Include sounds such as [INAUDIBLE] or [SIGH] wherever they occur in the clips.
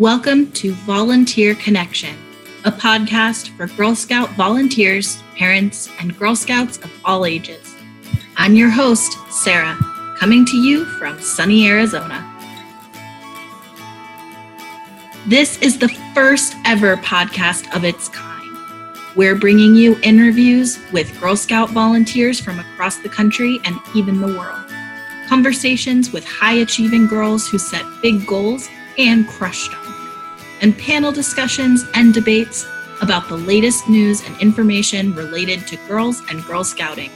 Welcome to Volunteer Connection, a podcast for Girl Scout volunteers, parents, and Girl Scouts of all ages. I'm your host, Sarah, coming to you from sunny Arizona. This is the first ever podcast of its kind. We're bringing you interviews with Girl Scout volunteers from across the country and even the world. Conversations with high achieving girls who set big goals and crushed them. And panel discussions and debates about the latest news and information related to girls and Girl Scouting.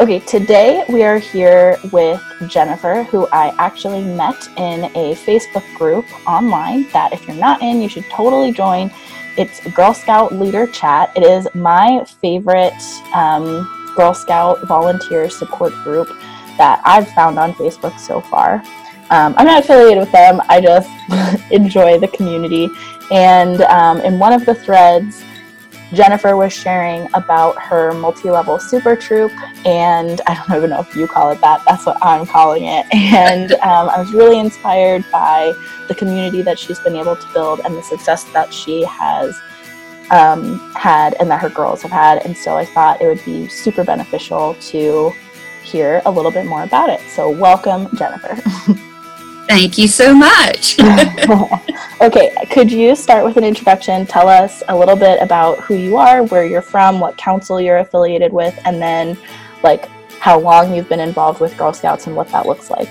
Okay, today we are here with Jennifer, who I actually met in a Facebook group online that if you're not in, you should totally join. It's Girl Scout Leader Chat. It is my favorite um, Girl Scout volunteer support group that I've found on Facebook so far. Um, I'm not affiliated with them, I just [LAUGHS] enjoy the community. And um, in one of the threads, Jennifer was sharing about her multi level super troop, and [LAUGHS] I don't even know if you call it that, that's what I'm calling it. [LAUGHS] And um, I was really inspired by the community that she's been able to build and the success that she has um, had and that her girls have had. And so I thought it would be super beneficial to hear a little bit more about it. So, welcome, Jennifer. [LAUGHS] Thank you so much. [LAUGHS] [LAUGHS] okay, could you start with an introduction? Tell us a little bit about who you are, where you're from, what council you're affiliated with, and then like how long you've been involved with Girl Scouts and what that looks like.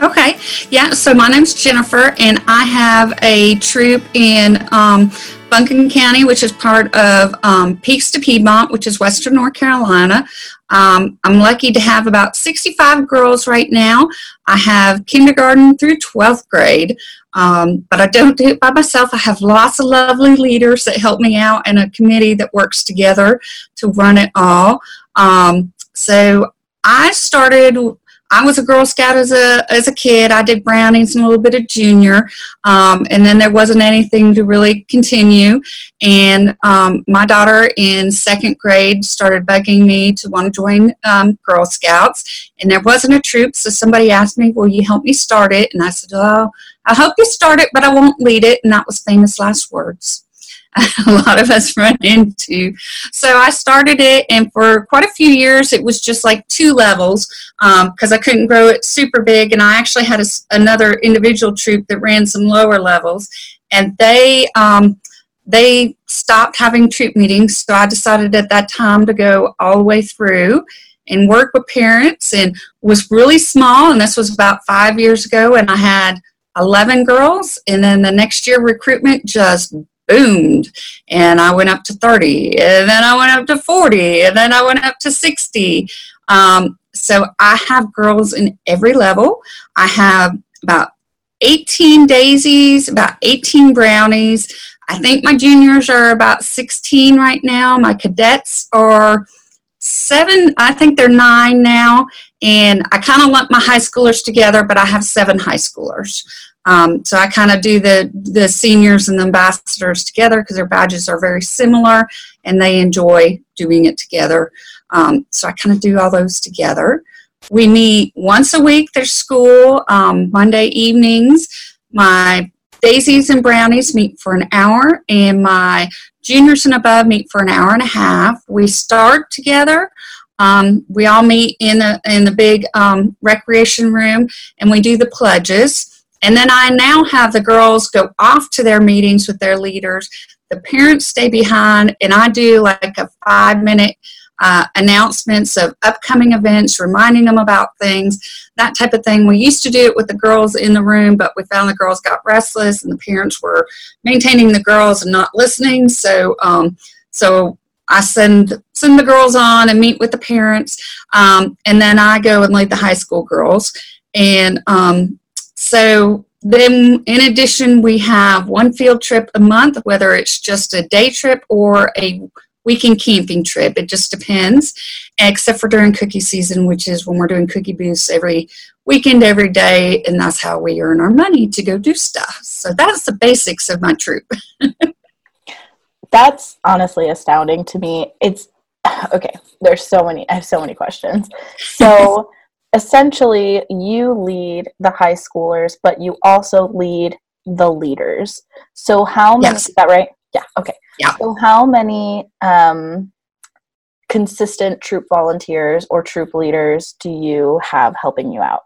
Okay, yeah, so my name's Jennifer, and I have a troop in um, Buncombe County, which is part of um, Peaks to Piedmont, which is Western North Carolina. Um, I'm lucky to have about 65 girls right now. I have kindergarten through 12th grade, um, but I don't do it by myself. I have lots of lovely leaders that help me out and a committee that works together to run it all. Um, so I started I was a Girl Scout as a as a kid. I did brownies and a little bit of junior, um, and then there wasn't anything to really continue. And um, my daughter in second grade started bugging me to want to join um, Girl Scouts, and there wasn't a troop. So somebody asked me, "Will you help me start it?" And I said, "Oh, I hope you start it, but I won't lead it." And that was famous last words. [LAUGHS] a lot of us run into. So I started it, and for quite a few years, it was just like two levels because um, I couldn't grow it super big. And I actually had a, another individual troop that ran some lower levels, and they um, they stopped having troop meetings. So I decided at that time to go all the way through and work with parents, and was really small. And this was about five years ago, and I had 11 girls and then the next year recruitment just boomed and I went up to 30 and then I went up to 40 and then I went up to 60. Um, so I have girls in every level. I have about 18 daisies, about 18 brownies. I think my juniors are about 16 right now. My cadets are seven, I think they're nine now. And I kind of lump my high schoolers together, but I have seven high schoolers. Um, so I kind of do the the seniors and the ambassadors together because their badges are very similar and they enjoy doing it together. Um, so I kind of do all those together. We meet once a week. There's school um, Monday evenings. My daisies and brownies meet for an hour, and my juniors and above meet for an hour and a half. We start together. Um, we all meet in the in the big um, recreation room, and we do the pledges. And then I now have the girls go off to their meetings with their leaders. The parents stay behind, and I do like a five minute uh, announcements of upcoming events, reminding them about things, that type of thing. We used to do it with the girls in the room, but we found the girls got restless and the parents were maintaining the girls and not listening. So, um, so I send send the girls on and meet with the parents, um, and then I go and lead the high school girls. And um, so then in addition, we have one field trip a month, whether it's just a day trip or a weekend camping trip. It just depends, except for during cookie season, which is when we're doing cookie booths every weekend, every day, and that's how we earn our money to go do stuff. So that's the basics of my troop. [LAUGHS] that's honestly astounding to me. It's [SIGHS] okay. There's so many. I have so many questions. So [LAUGHS] essentially you lead the high schoolers, but you also lead the leaders. So how many Yes. is that right? Yeah, okay. Yeah. So how many um consistent troop volunteers or troop leaders do you have helping you out?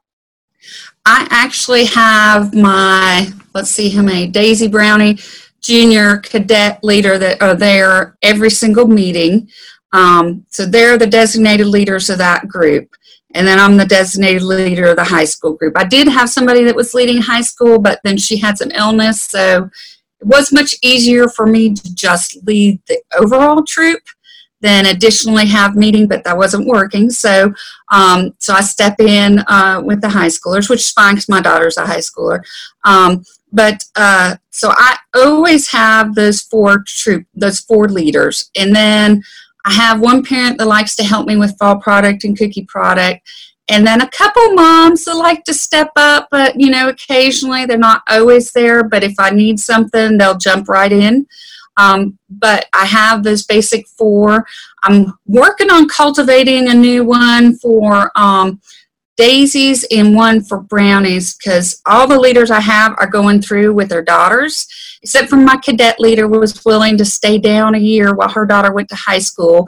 I actually have my, let's see how many, Daisy Brownie junior cadet leader that are there every single meeting. Um, so they're the designated leaders of that group. And then I'm the designated leader of the high school group. I did have somebody that was leading high school, but then she had some illness. So it was much easier for me to just lead the overall troop than additionally have meeting, but that wasn't working. So um, so I step in uh, with the high schoolers, which is fine because my daughter's a high schooler. Um, but uh, so I always have those four troop, those four leaders, and then I have one parent that likes to help me with fall product and cookie product, and then a couple moms that like to step up, but you know occasionally they're not always there. But if I need something, they'll jump right in. Um, but I have those basic four. I'm working on cultivating a new one for um, daisies and one for brownies because all the leaders I have are going through with their daughters, except for my cadet leader was willing to stay down a year while her daughter went to high school.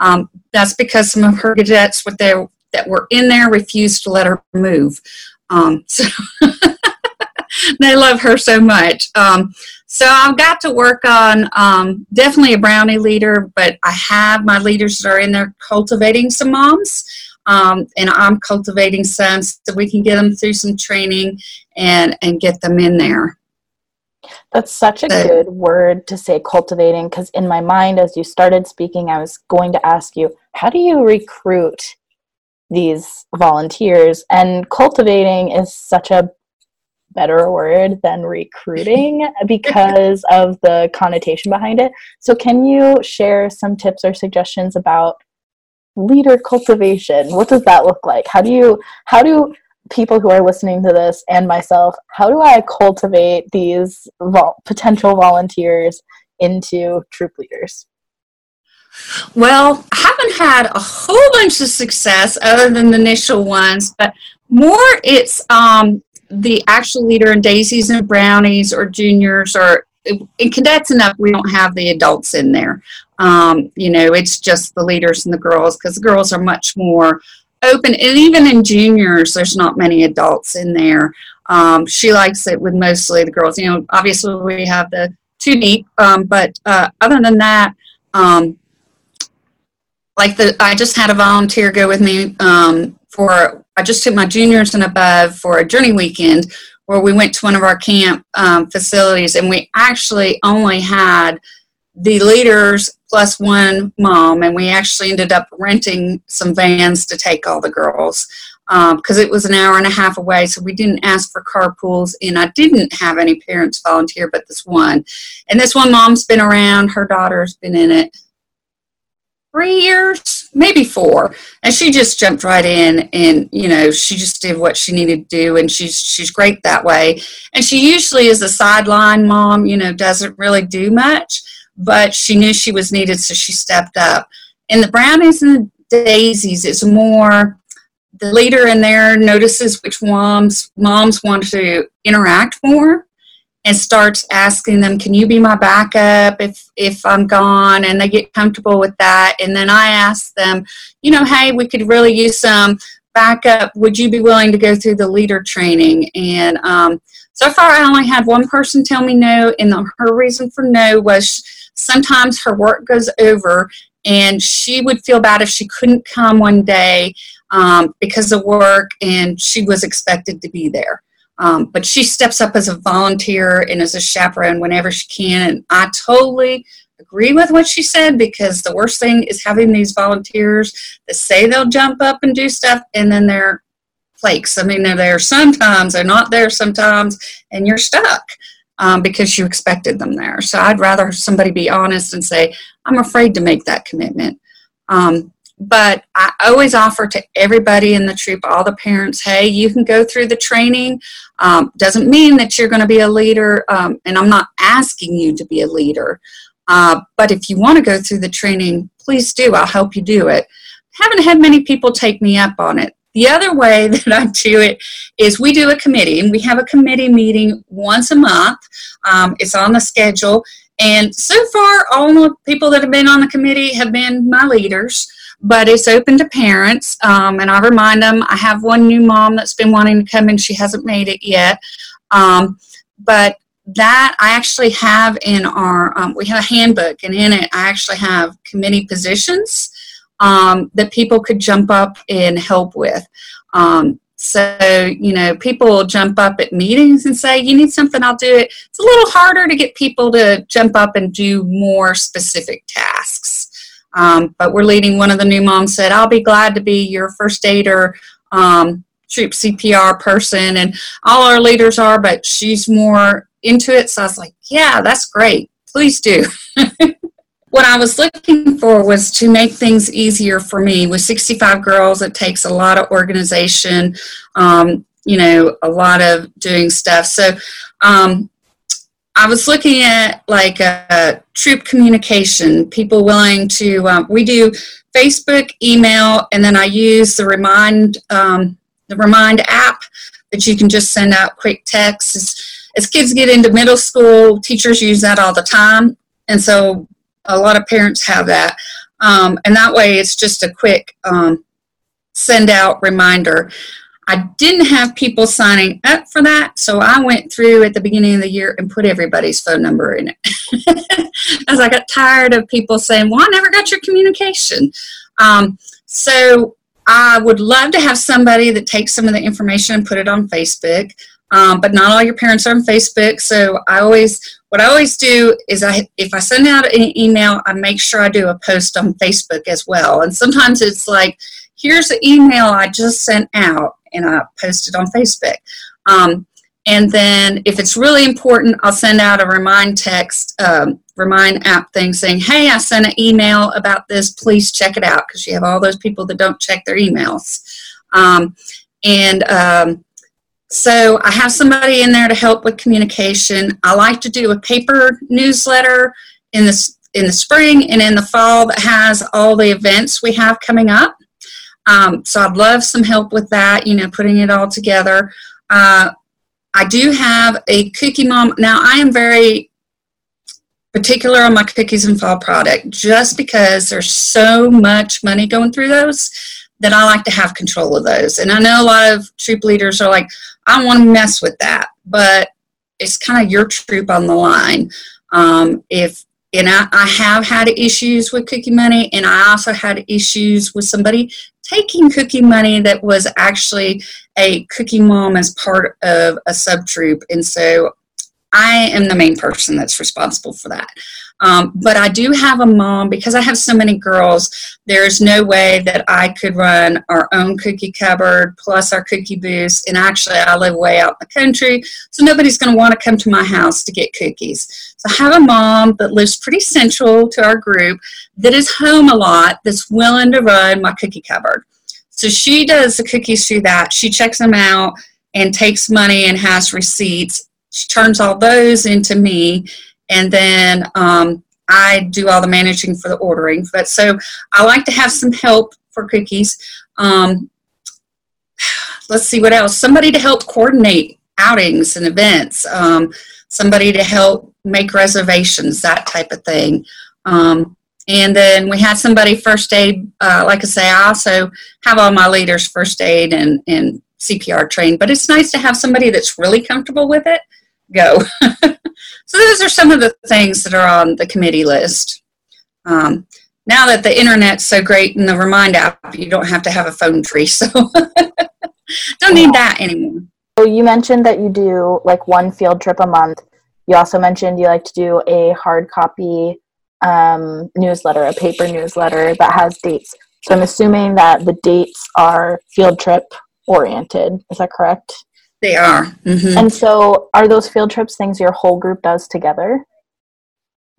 Um, that's because some of her cadets with their, that were in there refused to let her move. Um, [LAUGHS] so they love her so much. Um, so I've got to work on um, definitely a brownie leader, but I have my leaders that are in there cultivating some moms, um, and I'm cultivating some so we can get them through some training and and get them in there. That's such a good word to say cultivating because in my mind as you started speaking I was going to ask you how do you recruit these volunteers and cultivating is such a better word than recruiting [LAUGHS] because of the connotation behind it. So can you share some tips or suggestions about leader cultivation? What does that look like? How do you how do people who are listening to this and myself, how do I cultivate these vol- potential volunteers into troop leaders? Well, I haven't had a whole bunch of success other than the initial ones, but more it's um, the actual leader in daisies and brownies or juniors or in cadets enough we don't have the adults in there. Um, you know it's just the leaders and the girls because the girls are much more open and even in juniors there's not many adults in there. Um, she likes it with mostly the girls. You know obviously we have the two deep um, but uh, other than that um, like the I just had a volunteer go with me um, for I just took my juniors and above for a journey weekend where we went to one of our camp um, facilities and we actually only had the leaders plus one mom and we actually ended up renting some vans to take all the girls because it was an hour and a half away so we didn't ask for carpools and i didn't have any parents volunteer but this one. And this one mom's been around her daughter's been in it three years, maybe four, and she just jumped right in, and you know, she just did what she needed to do, and she's she's great that way. And she usually is a sideline mom, you know, doesn't really do much, but she knew she was needed, so she stepped up. And the brownies and the daisies, is more the leader in there notices which moms moms want to interact more and starts asking them, "Can you be my backup if if I'm gone?" And they get comfortable with that. And then I ask them, you know, "Hey, we could really use some backup. Would you be willing to go through the leader training?" And um, so far, I only had one person tell me no, and the, her reason for no was sometimes her work goes over, and she would feel bad if she couldn't come one day um, because of work, and she was expected to be there. Um, but she steps up as a volunteer and as a chaperone whenever she can. And I totally agree with what she said because the worst thing is having these volunteers that say they'll jump up and do stuff and then they're flakes. I mean, they're there sometimes, they're not there sometimes, and you're stuck um, because you expected them there. So I'd rather somebody be honest and say, I'm afraid to make that commitment. Um, but I always offer to everybody in the troop, all the parents, hey, you can go through the training. Um, doesn't mean that you're going to be a leader, um, and I'm not asking you to be a leader. Uh, but if you want to go through the training, please do. I'll help you do it. Haven't had many people take me up on it. The other way [LAUGHS] that I do it is we do a committee, and we have a committee meeting once a month. Um, it's on the schedule. And so far, all the people that have been on the committee have been my leaders but it's open to parents. Um, and I remind them I have one new mom that's been wanting to come and she hasn't made it yet. Um, but that I actually have in our, um, we have a handbook, and in it I actually have committee positions um, that people could jump up and help with. Um, so, you know, people will jump up at meetings and say, You need something, I'll do it. It's a little harder to get people to jump up and do more specific tasks. Um, but we're leading one of the new moms said, I'll be glad to be your first aider, um, troop CPR person. And all our leaders are, but she's more into it. So I was like, yeah, that's great. Please do. [LAUGHS] what I was looking for was to make things easier for me. With 65 girls, it takes a lot of organization, um, you know, a lot of doing stuff. So um, I was looking at like a, troop communication, people willing to, um, we do Facebook, email, and then I use the Remind, um, the Remind app that you can just send out quick texts. As, as kids get into middle school, teachers use that all the time. And so a lot of parents have that. Um, and that way it's just a quick um, send out reminder. I didn't have people signing up for that, so I went through at the beginning of the year and put everybody's phone number in it. [LAUGHS] As I got tired of people saying, Well, I never got your communication. Um, so I would love to have somebody that takes some of the information and put it on Facebook. Um, but not all your parents are on Facebook. So I always, what I always do is I, if I send out an email, I make sure I do a post on Facebook as well. And sometimes it's like, here's the email I just sent out and I post it on Facebook. Um, and then if it's really important, I'll send out a remind text, um, remind app thing saying, hey, I sent an email about this. Please check it out because you have all those people that don't check their emails. Um, and um, so I have somebody in there to help with communication. I like to do a paper newsletter in the, in the spring and in the fall that has all the events we have coming up. Um, so I'd love some help with that, you know, putting it all together. Uh, I do have a Cookie Mom. Now, I am very particular on my cookies and fall product just because there's so much money going through those that I like to have control of those. And I know a lot of troop leaders are like, I don't want to mess with that, but it's kind of your troop on the line. Um, if and I, I have had issues with cookie money, and I also had issues with somebody taking cookie money that was actually a cookie mom as part of a sub troop. And so I am the main person that's responsible for that. Um, but I do have a mom because I have so many girls. There's no way that I could run our own cookie cupboard plus our cookie booth. And actually, I live way out in the country, so nobody's going to want to come to my house to get cookies. So I have a mom that lives pretty central to our group that is home a lot that's willing to run my cookie cupboard. So she does the cookies through that. She checks them out and takes money and has receipts. She turns all those into me and then um, I do all the managing for the ordering. But so I like to have some help for cookies. Um, let's see what else. Somebody to help coordinate outings and events. Um, somebody to help make reservations, that type of thing. Um, and then we had somebody first aid. Uh, like I say, I also have all my leaders first aid and, and CPR trained. But it's nice to have somebody that's really comfortable with it go. [LAUGHS] so those are some of the things that are on the committee list. Um, now that the internet's so great and the Remind app, you don't have to have a phone tree, [LAUGHS] so don't need that anymore. So you mentioned that you do like one field trip a month. You also mentioned you like to do a hard copy um, newsletter, a paper newsletter that has dates. So I'm assuming that the dates are field trip oriented. Is that correct? They are. Mm-hmm. And so, are those field trips things your whole group does together?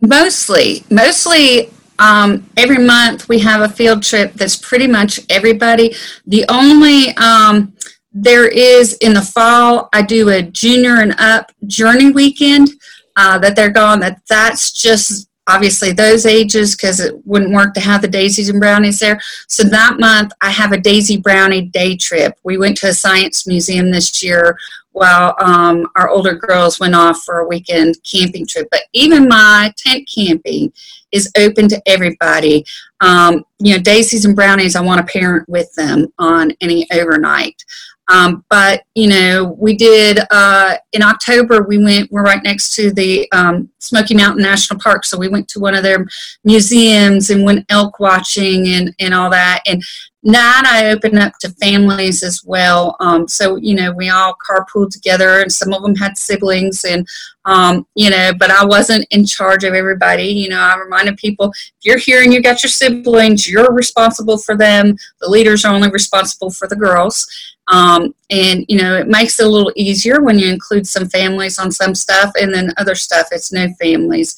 Mostly. Mostly um, every month we have a field trip that's pretty much everybody. The only, um, there is in the fall, I do a junior and up journey weekend uh, that they're gone. That that's just obviously those ages because it wouldn't work to have the daisies and brownies there. So that month I have a daisy brownie day trip. We went to a science museum this year while um, our older girls went off for a weekend camping trip. But even my tent camping is open to everybody. Um, you know, daisies and brownies, I want to parent with them on any overnight. Um, but you know, we did uh, in October. We went. We're right next to the um, Smoky Mountain National Park, so we went to one of their museums and went elk watching and and all that. And that I opened up to families as well. Um, so you know, we all carpooled together, and some of them had siblings, and um, you know, but I wasn't in charge of everybody. You know, I reminded people if you're here and you got your siblings, you're responsible for them. The leaders are only responsible for the girls. Um, and you know, it makes it a little easier when you include some families on some stuff, and then other stuff it's no families.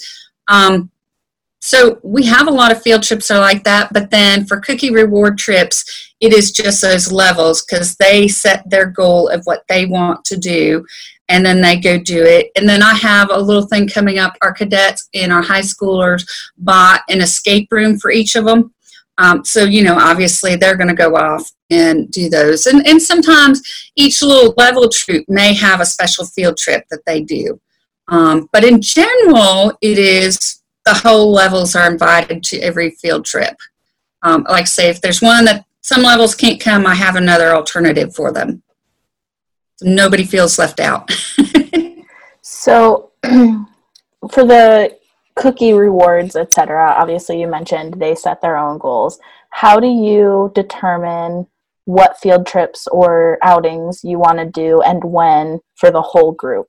Um, so we have a lot of field trips are like that, but then for cookie reward trips, it is just those levels because they set their goal of what they want to do and then they go do it. And then I have a little thing coming up. Our cadets and our high schoolers bought an escape room for each of them. Um, so, you know, obviously they're going to go off and do those. And, and sometimes each little level troop may have a special field trip that they do. Um, but in general, it is the whole levels are invited to every field trip. Um, like say, if there's one that some levels can't come, I have another alternative for them. So nobody feels left out. [LAUGHS] so, [CLEARS THROAT] for the cookie rewards, etc. Obviously, you mentioned they set their own goals. How do you determine what field trips or outings you want to do and when for the whole group?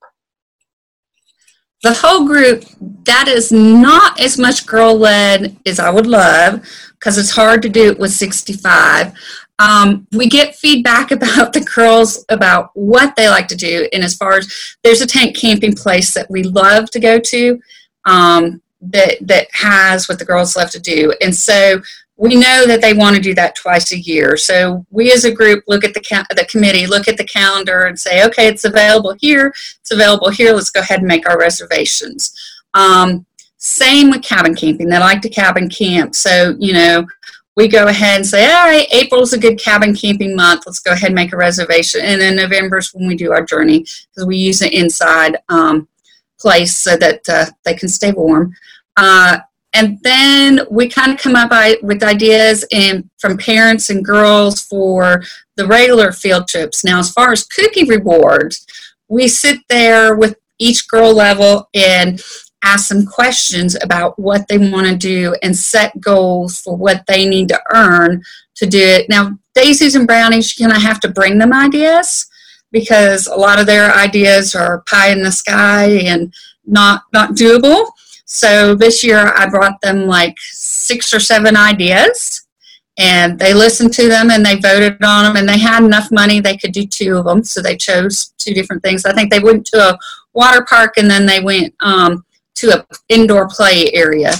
The whole group, that is not as much girl led as I would love because it's hard to do it with 65. Um, we get feedback [LAUGHS] about the girls about what they like to do. And as far as there's a tent camping place that we love to go to, um, that that has what the girls love to do, and so we know that they want to do that twice a year. So we as a group look at the the committee, look at the calendar, and say, okay, it's available here, it's available here. Let's go ahead and make our reservations. Um, same with cabin camping. They like to cabin camp, so you know we go ahead and say, all right, April's a good cabin camping month. Let's go ahead and make a reservation. And then November's when we do our journey because we use an inside um, place so that uh, they can stay warm. Uh, and then we kind of come up with ideas in, from parents and girls for the regular field trips. Now, as far as cookie rewards, we sit there with each girl level and ask them questions about what they want to do and set goals for what they need to earn to do it. Now, daisies and brownies, you kind of have to bring them ideas because a lot of their ideas are pie in the sky and not not doable. So this year I brought them like six or seven ideas and they listened to them and they voted on them and they had enough money they could do two of them so they chose two different things. I think they went to a water park and then they went um, to an indoor play area.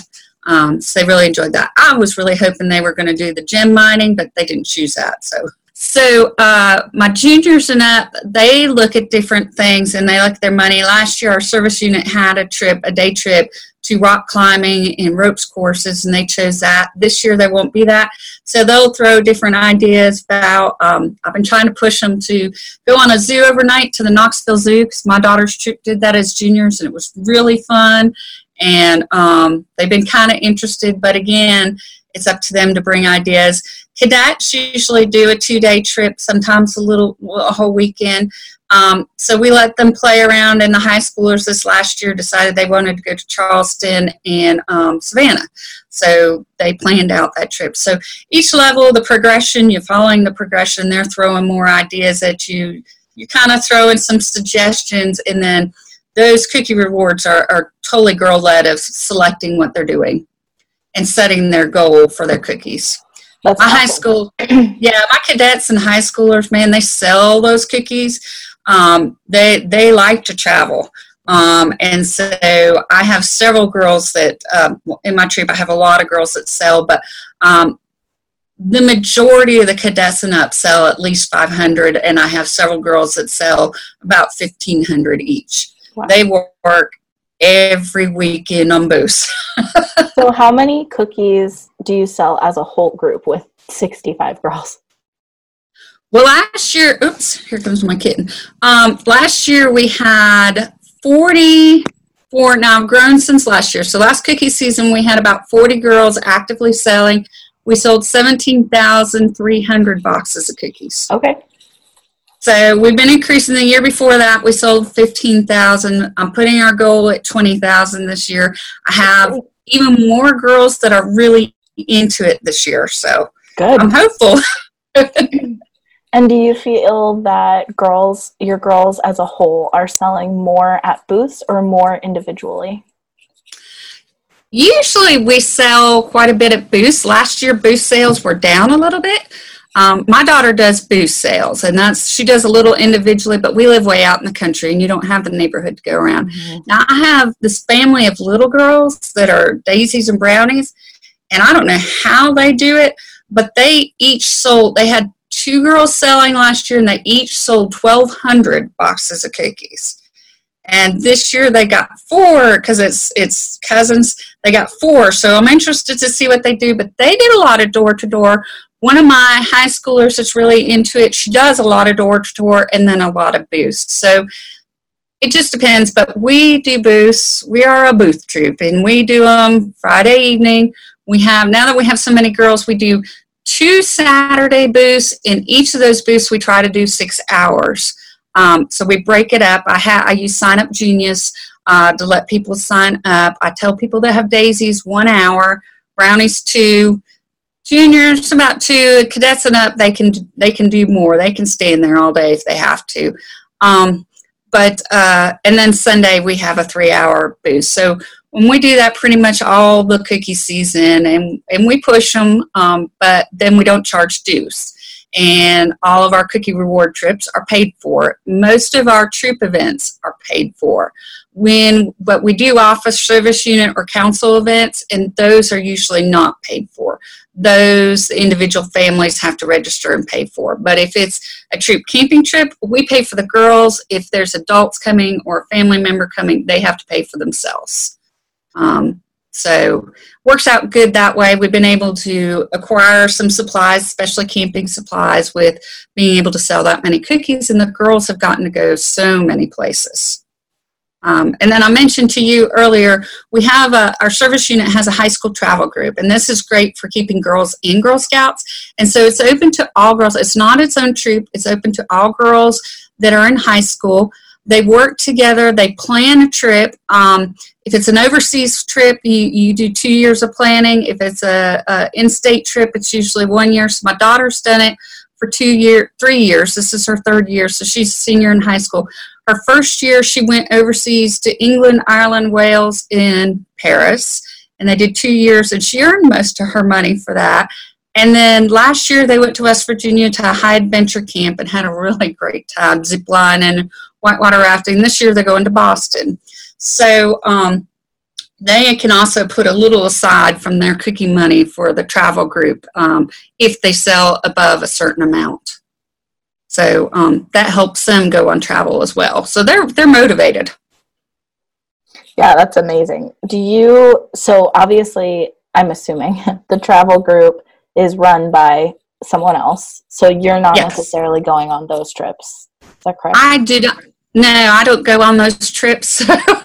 Um, so they really enjoyed that. I was really hoping they were going to do the gem mining but they didn't choose that so so uh, my juniors and up, they look at different things and they look at their money. Last year, our service unit had a trip, a day trip to rock climbing and ropes courses, and they chose that. This year, there won't be that. So they'll throw different ideas about. Um, I've been trying to push them to go on a zoo overnight to the Knoxville Zoo because my daughter's trip did that as juniors, and it was really fun. And um, they've been kind of interested, but again, it's up to them to bring ideas. Cadets usually do a two day trip, sometimes a little, a whole weekend. Um, so we let them play around, and the high schoolers this last year decided they wanted to go to Charleston and um, Savannah. So they planned out that trip. So each level, the progression, you're following the progression, they're throwing more ideas at you. You kind of throw in some suggestions, and then those cookie rewards are, are totally girl led of selecting what they're doing and setting their goal for their cookies. That's my awesome. high school, yeah, my cadets and high schoolers, man, they sell those cookies. Um, they they like to travel, um, and so I have several girls that um, in my troop. I have a lot of girls that sell, but um, the majority of the cadets and up sell at least 500, and I have several girls that sell about 1,500 each. Wow. They work every weekend on booze. [LAUGHS] so, how many cookies do you sell as a whole group with 65 girls? Well, last year, oops, here comes my kitten. Um, last year we had 44, now I've grown since last year. So, last cookie season we had about 40 girls actively selling. We sold 17,300 boxes of cookies. Okay. So we've been increasing. The year before that, we sold fifteen thousand. I'm putting our goal at twenty thousand this year. I have even more girls that are really into it this year. So good. I'm hopeful. [LAUGHS] and do you feel that girls, your girls as a whole, are selling more at booths or more individually? Usually we sell quite a bit at booths. Last year, booth sales were down a little bit. Um, my daughter does booth sales, and that's she does a little individually, but we live way out in the country, and you don't have the neighborhood to go around. Mm-hmm. Now I have this family of little girls that are daisies and brownies, and I don't know how they do it, but they each sold. They had two girls selling last year, and they each sold twelve hundred boxes of cookies. And this year they got four because it's it's cousins. They got four, so I'm interested to see what they do. But they did a lot of door to door one of my high schoolers that's really into it, she does a lot of door to door and then a lot of booths. So it just depends, but we do booths. We are a booth troop and we do them Friday evening. We have, now that we have so many girls, we do two Saturday booths. In each of those booths, we try to do six hours. Um, so we break it up. I, ha- I use Sign Up Genius uh, to let people sign up. I tell people that have daisies one hour, brownies two, juniors about two cadets and up they can they can do more. They can stay in there all day if they have to. Um, but uh, and then sunday we have a three hour boost. So when we do that pretty much all the cookie season and and we push them um, but then we don't charge dues. And all of our cookie reward trips are paid for. Most of our troop events are paid for when but we do office service unit or council events and those are usually not paid for those individual families have to register and pay for. But if it's a troop camping trip, we pay for the girls. If there's adults coming or a family member coming, they have to pay for themselves. Um, so works out good that way. We've been able to acquire some supplies, especially camping supplies, with being able to sell that many cookies, and the girls have gotten to go so many places. Um, and then I mentioned to you earlier, we have a, our service unit has a high school travel group, and this is great for keeping girls in Girl Scouts. And so it's open to all girls. It's not its own troop. It's open to all girls that are in high school. They work together. They plan a trip. Um, if it's an overseas trip, you, you do two years of planning. If it's a, a in-state trip, it's usually one year. So my daughter's done it for two year, three years. This is her third year, so she's a senior in high school. Her first year, she went overseas to England, Ireland, Wales, and Paris, and they did two years, and she earned most of her money for that. And then last year, they went to West Virginia to a high adventure camp and had a really great time zip and whitewater rafting. This year, they're going to Boston. So um, they can also put a little aside from their cookie money for the travel group um, if they sell above a certain amount. So um, that helps them go on travel as well. So they're they're motivated. Yeah, that's amazing. Do you? So obviously, I'm assuming [LAUGHS] the travel group is run by someone else. So you're not yes. necessarily going on those trips. Is that correct? I did. No, I don't go on those trips. [LAUGHS]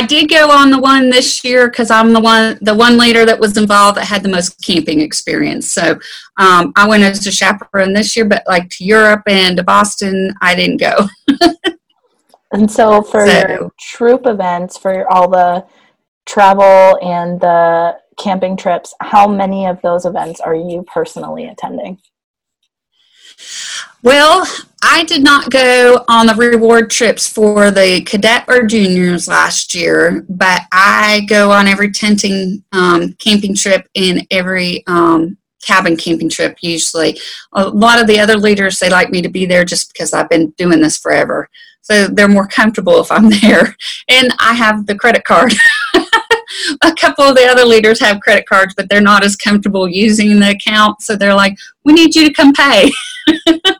I did go on the one this year because I'm the one, the one leader that was involved that had the most camping experience. So um, I went as a chaperone this year, but like to Europe and to Boston, I didn't go. [LAUGHS] and so for so, your troop events, for all the travel and the camping trips, how many of those events are you personally attending? Well, I did not go on the reward trips for the cadet or juniors last year, but I go on every tenting um, camping trip and every um, cabin camping trip usually. A lot of the other leaders, they like me to be there just because I've been doing this forever. So they're more comfortable if I'm [LAUGHS] there. And I have the credit card. [LAUGHS] a couple of the other leaders have credit cards, but they're not as comfortable using the account. So they're like, we need you to come pay. [LAUGHS]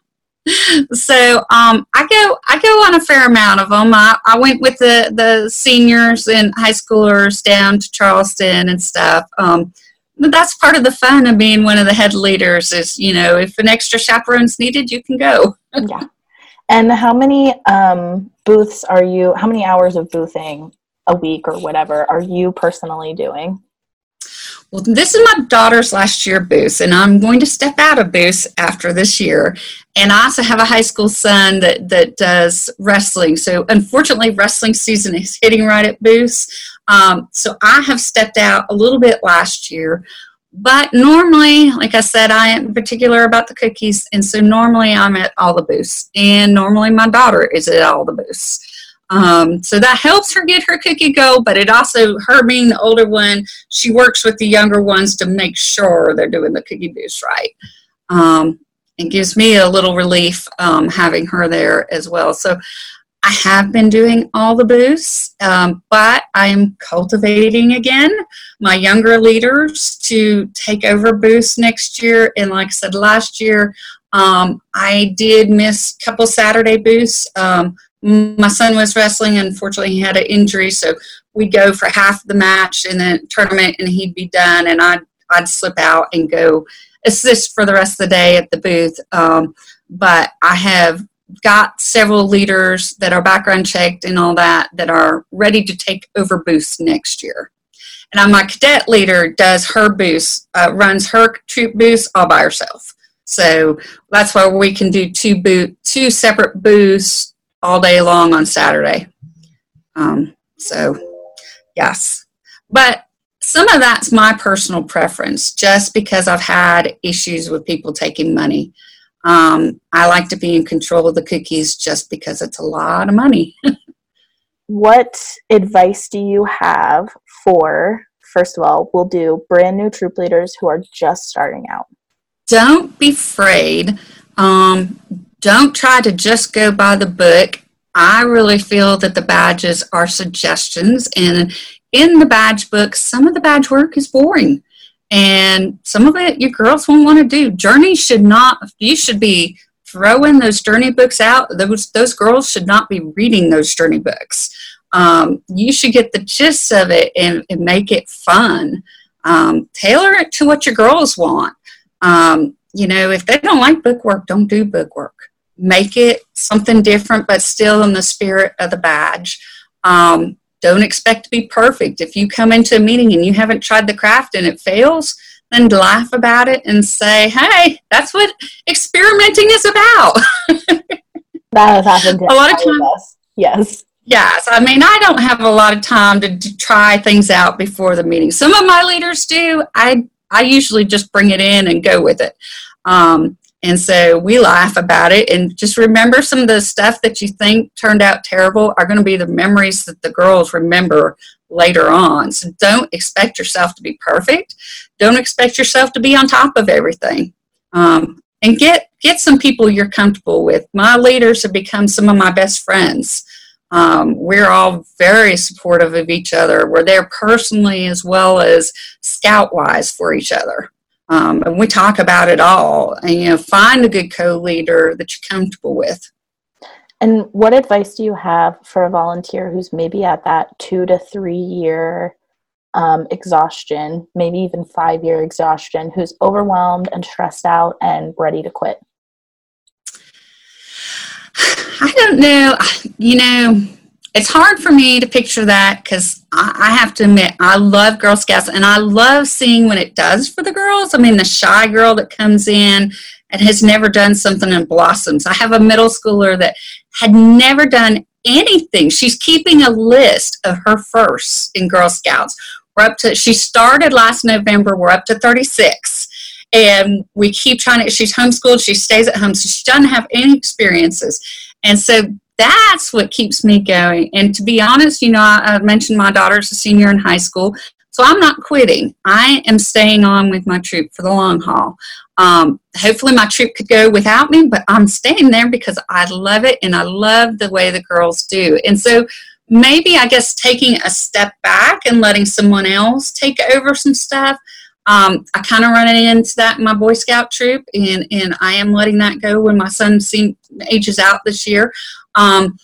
so um, I go I go on a fair amount of them. I, I went with the the seniors and high schoolers down to Charleston and stuff. Um, but that's part of the fun of being one of the head leaders. Is you know if an extra chaperone's needed, you can go. [LAUGHS] yeah. And how many um, booths are you? How many hours of boothing a week or whatever are you personally doing? Well, this is my daughter's last year booth, and I'm going to step out of booth after this year. And I also have a high school son that, that does wrestling. So, unfortunately, wrestling season is hitting right at booths. Um, so, I have stepped out a little bit last year. But normally, like I said, I am particular about the cookies. And so, normally, I'm at all the booths. And normally, my daughter is at all the booths. Um, so that helps her get her cookie go, but it also, her being the older one, she works with the younger ones to make sure they're doing the cookie boost right. Um, it gives me a little relief um, having her there as well. So I have been doing all the boosts, um, but I'm cultivating again my younger leaders to take over boosts next year. And like I said, last year, um, I did miss a couple Saturday boosts. Um, my son was wrestling. Unfortunately, he had an injury, so we'd go for half the match in the tournament, and he'd be done, and I'd I'd slip out and go assist for the rest of the day at the booth. Um, but I have got several leaders that are background checked and all that that are ready to take over booths next year. And my cadet leader does her booths, uh, runs her troop booths all by herself. So that's why we can do two boot, two separate booths all day long on Saturday. Um, so, yes. But some of that's my personal preference just because I've had issues with people taking money. Um, I like to be in control of the cookies just because it's a lot of money. [LAUGHS] what advice do you have for, first of all, we'll do brand new troop leaders who are just starting out? Don't be afraid. Um, don't try to just go by the book. I really feel that the badges are suggestions, and in the badge book, some of the badge work is boring, and some of it your girls won't want to do. Journey should not. You should be throwing those journey books out. Those those girls should not be reading those journey books. Um, you should get the gist of it and, and make it fun. Um, tailor it to what your girls want. Um, you know, if they don't like bookwork, don't do bookwork. Make it something different, but still in the spirit of the badge. Um, don't expect to be perfect. If you come into a meeting and you haven't tried the craft and it fails, then laugh about it and say, hey, that's what experimenting is about. [LAUGHS] that has happened a lot of times. Yes. Yes, I mean, I don't have a lot of time to, to, try things out before the meeting. Some of my leaders do. I I usually just bring it in and go with it. Um, and so we laugh about it and just remember some of the stuff that you think turned out terrible are going to be the memories that the girls remember later on. So don't expect yourself to be perfect. Don't expect yourself to be on top of everything. Um, and get get some people you're comfortable with. My leaders have become some of my best friends. Um, we're all very supportive of each other. We're there personally as well as scout wise for each other. Um, and we talk about it all. And you know, find a good co-leader that you're comfortable with. And what advice do you have for a volunteer who's maybe at that two to three year um, exhaustion, maybe even five year exhaustion, who's overwhelmed and stressed out and ready to quit? I don't know. You know, it's hard for me to picture that because I, have to admit I love Girl Scouts and I love seeing what it does for the girls. I mean, the shy girl that comes in and has never done something and blossoms. I have a middle schooler that had never done anything. She's keeping a list of her firsts in Girl Scouts. We're up to. She started last November. We're up to thirty six and we keep trying to she's homeschooled she stays at home so she doesn't have any experiences and so that's what keeps me going. And to be honest, you know, I, I mentioned my daughter's a senior in high school, so I'm not quitting. I am staying on with my troop for the long haul. Um, hopefully, my troop could go without me, but I'm staying there because I love it and I love the way the girls do. And so, maybe I guess taking a step back and letting someone else take over some stuff Um, I kind of run into that in my Boy Scout troop, and, and I am letting that go when my son seem, ages out this year. Um,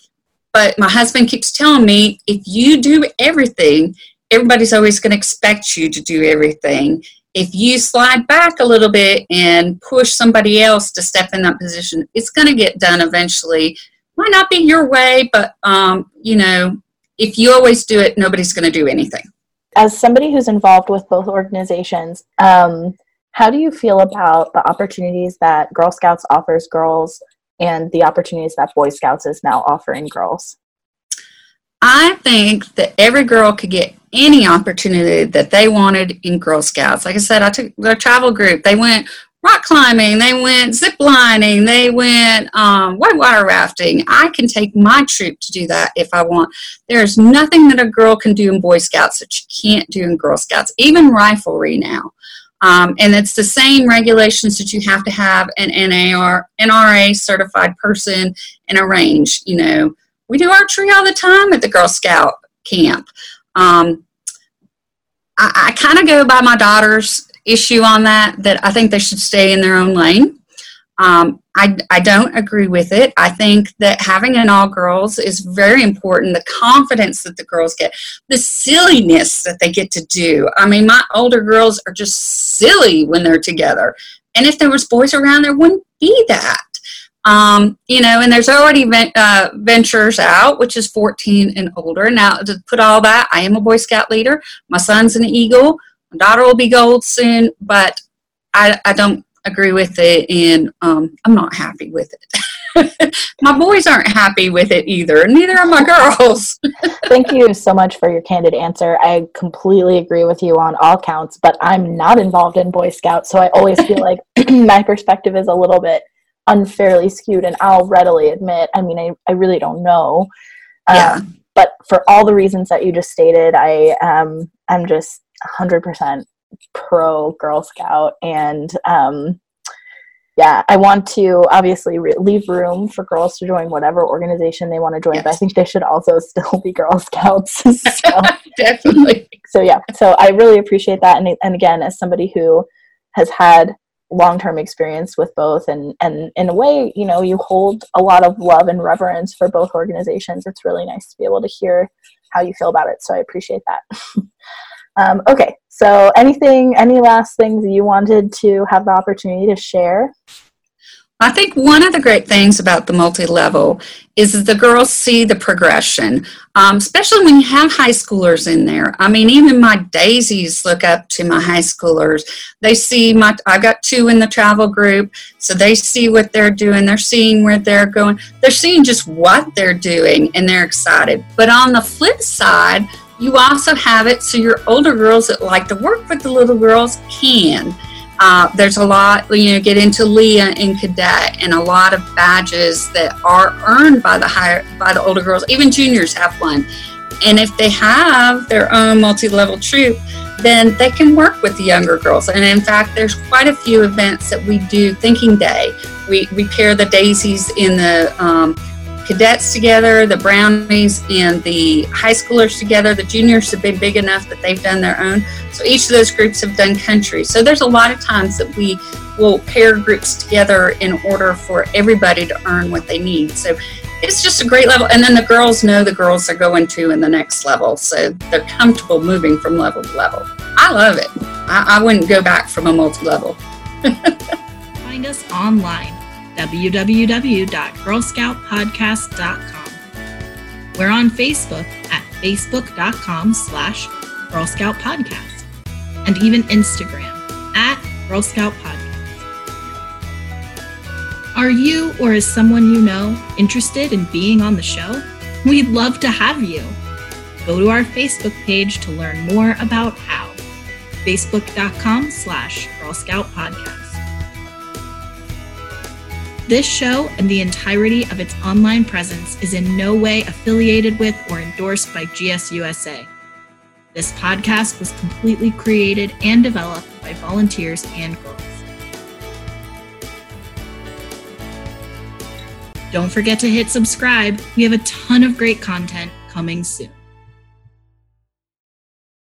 but my husband keeps telling me if you do everything, everybody's always going to expect you to do everything. If you slide back a little bit and push somebody else to step in that position, it's going to get done eventually. Might not be your way, but um, you know, if you always do it, nobody's going to do anything. As somebody who's involved with both organizations, um, how do you feel about the opportunities that Girl Scouts offers girls and the opportunities that Boy Scouts is now offering girls? I think that every girl could get any opportunity that they wanted in Girl Scouts. Like I said, I took their travel group. They went rock climbing, they went zip lining, they went um, whitewater rafting. I can take my troop to do that if I want. There's nothing that a girl can do in Boy Scouts that you can't do in Girl Scouts, even riflery now. Um, and it's the same regulations that you have to have an NAR, NRA certified person in a range. You know, we do archery all the time at the Girl Scout camp. Um, I, I kind of go by my daughter's issue on that, that I think they should stay in their own lane. Um, I, I don't agree with it. I think that having an all girls is very important. The confidence that the girls get, the silliness that they get to do. I mean, my older girls are just silly when they're together. And if there was boys around, there wouldn't be that. Um, you know, and there's already uh, ventures out, which is 14 and older. Now, to put all that, I am a Boy Scout leader. My son's an Eagle. My daughter will be gold soon, but I, I don't agree with it, and um, I'm not happy with it. [LAUGHS] my boys aren't happy with it either, neither are my girls. [LAUGHS] Thank you so much for your candid answer. I completely agree with you on all counts, but I'm not involved in Boy Scouts, so I always feel like [LAUGHS] [CLEARS THROAT] my perspective is a little bit unfairly skewed, and I'll readily admit, I mean, I, I really don't know. Yeah. Um, but for all the reasons that you just stated, I um, I'm just 100% pro Girl Scout, and um, yeah, I want to obviously re- leave room for girls to join whatever organization they want to join, yes. but I think they should also still be Girl [LAUGHS] Scouts. so, [LAUGHS] Definitely. So yeah, so I really appreciate that, and and again, as somebody who has had long-term experience with both and and in a way you know you hold a lot of love and reverence for both organizations it's really nice to be able to hear how you feel about it so i appreciate that [LAUGHS] Um, okay, so anything, any last things you wanted to have the opportunity to share? I think one of the great things about the multi-level is that the girls see the progression, um, especially when you have high schoolers in there. I mean, even my daisies look up to my high schoolers. They see my, I've got two in the travel group, so they see what they're doing. They're seeing where they're going. They're seeing just what they're doing, and they're excited. But on the flip side, you also have it so your older girls that like to work with the little girls can. Uh, there's a lot, you know, get into LEA and Cadette, and a lot of badges that are earned by the higher, by the older girls. Even juniors have one, and if they have their own multi-level troop, then they can work with the younger girls. And in fact, there's quite a few events that we do. Thinking Day, we we pair the daisies in the um, Cadettes together, the brownies and the high schoolers together. The juniors have been big enough that they've done their own. So each of those groups have done country. So there's a lot of times that we will pair groups together in order for everybody to earn what they need. So it's just a great level. And then the girls know the girls are going to in the next level. So they're comfortable moving from level to level. I love it. I, I wouldn't go back from a multi level. [LAUGHS] Find us online www.girlscoutpodcast.com. We're on Facebook at facebook.com slash Girl Scout Podcast and even Instagram at Girl Scout Podcast. Are you or is someone you know interested in being on the show? We'd love to have you. Go to our Facebook page to learn more about how. Facebook.com slash Girl Scout Podcast. This show and the entirety of its online presence is in no way affiliated with or endorsed by GSUSA. This podcast was completely created and developed by volunteers and girls. Don't forget to hit subscribe. We have a ton of great content coming soon.